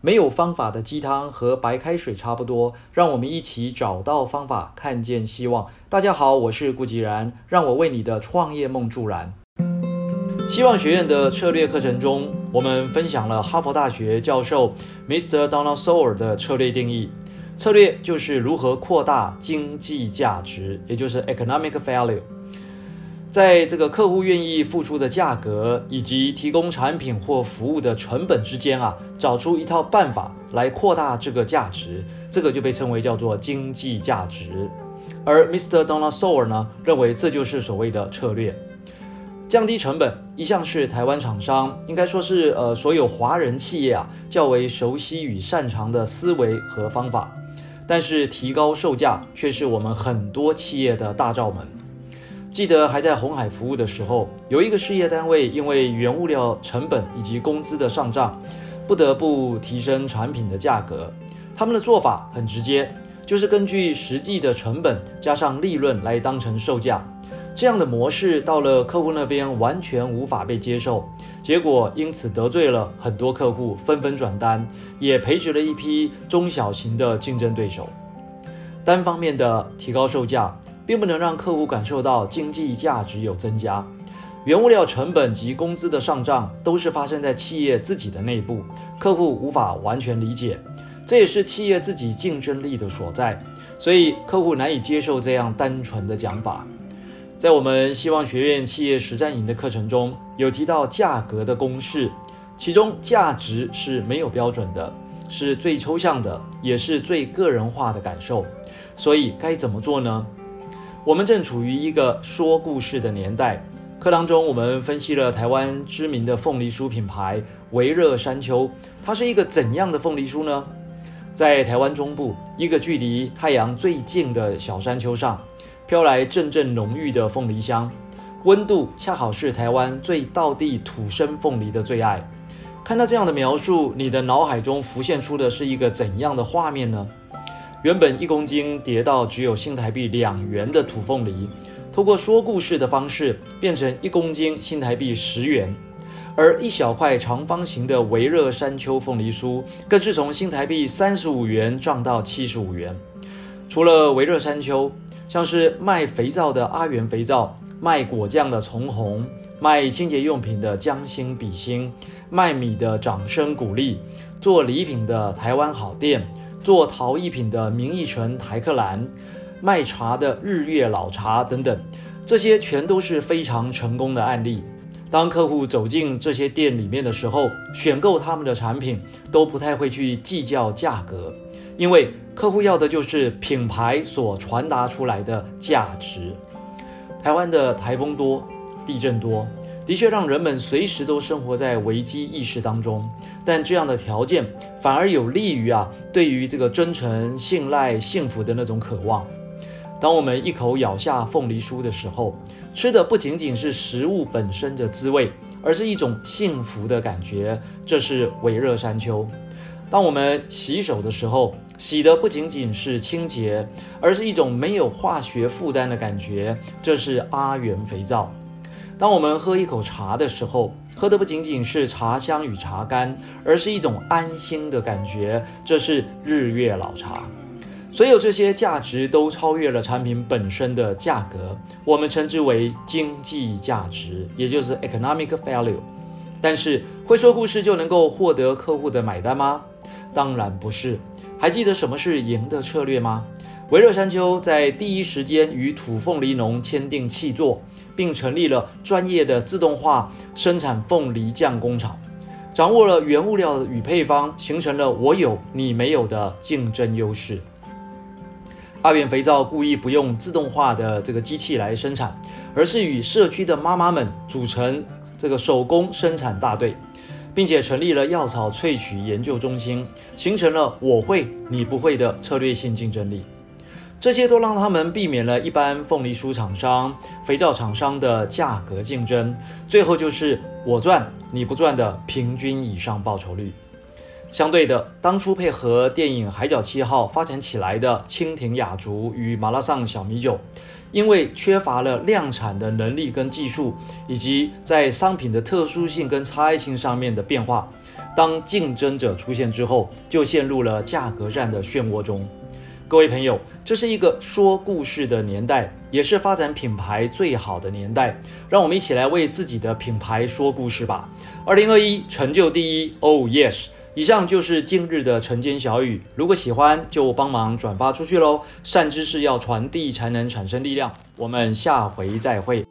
没有方法的鸡汤和白开水差不多，让我们一起找到方法，看见希望。大家好，我是顾吉然，让我为你的创业梦助燃。希望学院的策略课程中，我们分享了哈佛大学教授 Mr. Donald Sowell 的策略定义。策略就是如何扩大经济价值，也就是 economic value。在这个客户愿意付出的价格以及提供产品或服务的成本之间啊，找出一套办法来扩大这个价值，这个就被称为叫做经济价值。而 Mr. Donald Sowell 呢，认为这就是所谓的策略。降低成本一向是台湾厂商，应该说是呃所有华人企业啊较为熟悉与擅长的思维和方法，但是提高售价却是我们很多企业的大罩门。记得还在红海服务的时候，有一个事业单位因为原物料成本以及工资的上涨，不得不提升产品的价格。他们的做法很直接，就是根据实际的成本加上利润来当成售价。这样的模式到了客户那边完全无法被接受，结果因此得罪了很多客户，纷纷转单，也培植了一批中小型的竞争对手。单方面的提高售价。并不能让客户感受到经济价值有增加，原物料成本及工资的上涨都是发生在企业自己的内部，客户无法完全理解，这也是企业自己竞争力的所在，所以客户难以接受这样单纯的讲法。在我们希望学院企业实战营的课程中有提到价格的公式，其中价值是没有标准的，是最抽象的，也是最个人化的感受，所以该怎么做呢？我们正处于一个说故事的年代。课堂中，我们分析了台湾知名的凤梨酥品牌维热山丘，它是一个怎样的凤梨酥呢？在台湾中部一个距离太阳最近的小山丘上，飘来阵阵浓郁的凤梨香，温度恰好是台湾最道地土生凤梨的最爱。看到这样的描述，你的脑海中浮现出的是一个怎样的画面呢？原本一公斤跌到只有新台币两元的土凤梨，通过说故事的方式变成一公斤新台币十元，而一小块长方形的维热山丘凤梨酥更是从新台币三十五元涨到七十五元。除了维热山丘，像是卖肥皂的阿元肥皂、卖果酱的从红、卖清洁用品的江心比心、卖米的掌声鼓励、做礼品的台湾好店。做陶艺品的明义城台克兰，卖茶的日月老茶等等，这些全都是非常成功的案例。当客户走进这些店里面的时候，选购他们的产品都不太会去计较价格，因为客户要的就是品牌所传达出来的价值。台湾的台风多，地震多。的确让人们随时都生活在危机意识当中，但这样的条件反而有利于啊，对于这个真诚、信赖、幸福的那种渴望。当我们一口咬下凤梨酥的时候，吃的不仅仅是食物本身的滋味，而是一种幸福的感觉。这是维热山丘。当我们洗手的时候，洗的不仅仅是清洁，而是一种没有化学负担的感觉。这是阿元肥皂。当我们喝一口茶的时候，喝的不仅仅是茶香与茶干，而是一种安心的感觉。这是日月老茶，所有这些价值都超越了产品本身的价格，我们称之为经济价值，也就是 economic value。但是会说故事就能够获得客户的买单吗？当然不是。还记得什么是赢的策略吗？维热山丘在第一时间与土凤梨农签订契作。并成立了专业的自动化生产凤梨酱工厂，掌握了原物料与配方，形成了我有你没有的竞争优势。阿元肥皂故意不用自动化的这个机器来生产，而是与社区的妈妈们组成这个手工生产大队，并且成立了药草萃取研究中心，形成了我会你不会的策略性竞争力。这些都让他们避免了一般凤梨酥厂商、肥皂厂商的价格竞争，最后就是我赚你不赚的平均以上报酬率。相对的，当初配合电影《海角七号》发展起来的蜻蜓雅竹与麻辣烫小米酒，因为缺乏了量产的能力跟技术，以及在商品的特殊性跟差异性上面的变化，当竞争者出现之后，就陷入了价格战的漩涡中。各位朋友，这是一个说故事的年代，也是发展品牌最好的年代。让我们一起来为自己的品牌说故事吧！二零二一成就第一，Oh yes！以上就是今日的晨间小语，如果喜欢就帮忙转发出去喽。善知识要传递，才能产生力量。我们下回再会。